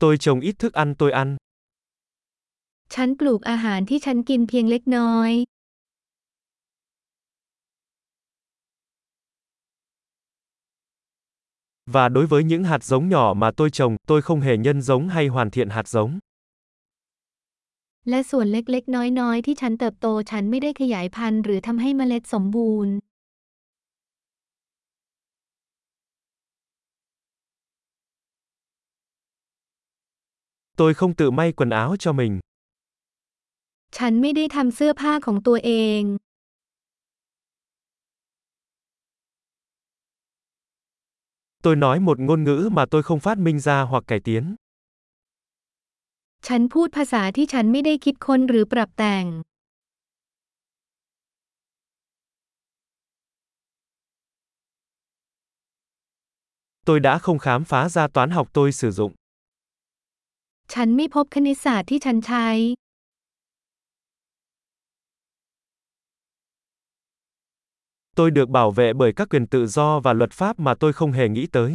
Tôi trồng ít thức ăn tôi ăn. ฉันปลูกอาหารที่ฉันกินเพียงเล็กน้อย Và đối với những hạt giống nhỏ mà tôi trồng, tôi không hề nhân giống hay hoàn thiện hạt giống. และส่วนเล็กๆ น้อยๆ ที่ฉันเติบโตฉันไม่ได้ขยายพันธุ์หรือทำให้เมล็ดสมบูรณ์ Tôi không tự may quần áo cho mình. ฉันไม่ได้ทำเสื้อผ้าของตัวเอง Tôi nói một ngôn ngữ mà tôi không phát minh ra hoặc cải tiến. ฉันพูดภาษาที่ฉันไม่ได้คิดค้นหรือปรับแต่ง Tôi đã không khám phá ra toán học tôi sử dụng. ฉันไม่พบคณิตศาสตร์ที่ฉันใช้ Tôi được bảo vệ bởi các quyền tự do và luật pháp mà tôi không hề nghĩ tới.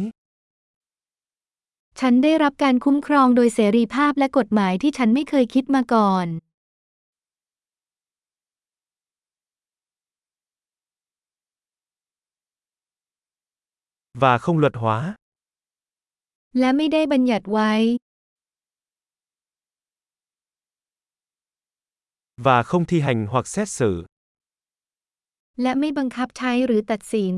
ฉันได้รับการคุ้มครองโดยเสรีภาพและกฎหมายที่ฉันไม่เคยคิดมาก่อน Và không luật hóa. และไม่ได้บัญญัติไว้ Và không thi hành hoặc xét xử. และไม่บังคับใช้หรือตัดสิน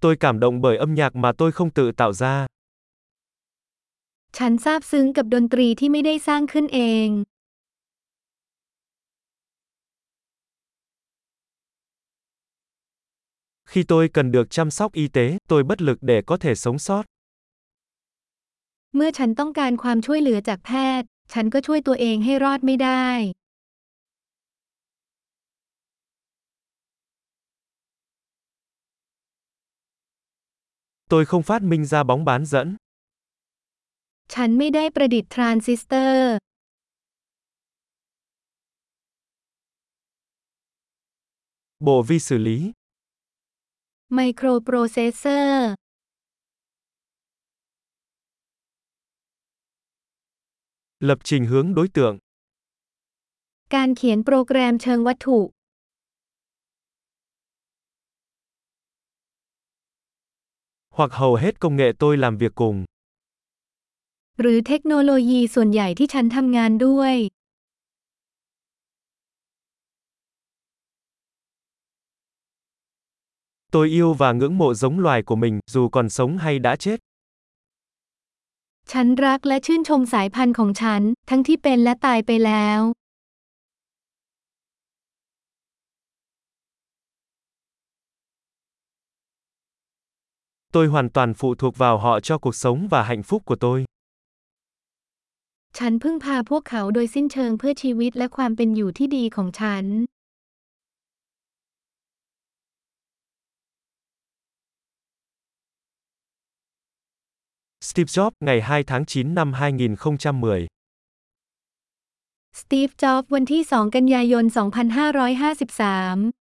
Tôi cảm động bởi âm nhạc mà tôi không tự tạo ra. ฉันซาบซึ้งกับดนตรีที่ไม่ได้สร้างขึ้นเอง Khi tôi cần được chăm sóc y tế, tôi bất lực để có thể sống sót. เมื่อฉันต้องการความช่วยเหลือจากแพทย์ ฉันก็ช่วยตัวเองให้รอดไม่ได้ Tôi không phát minh ra bóng bán dẫn. ฉันไม่ได้ประดิษฐ์ทรานซิสเตอร์ Bộ vi xử lý. ไมโครโปรเซสเซอร์ Lập trình hướng đối tượng. การเขียนโปรแกรมเชิงวัตถุ Hoặc hầu hết công nghệ tôi làm việc cùng. หรือเทคโนโลยีส่วนใหญ่ที่ฉันทำงานด้วย Tôi yêu và ngưỡng mộ giống loài của mình, dù còn sống hay đã chết. ฉันรักและชื่นชมสายพันธุ์ของฉัน ทั้งที่เป็นและตายไปแล้ว Tôi hoàn toàn phụ thuộc vào họ cho cuộc sống và hạnh phúc của tôi. ฉันพึ่งพาพวกเขาโดยสิ้นเชิงเพื่อชีวิตและความเป็นอยู่ที่ดีของฉัน Steve Jobs, ngày 2 tháng 9 năm 2010. Steve Jobs วันที่ 2 กันยายน 2553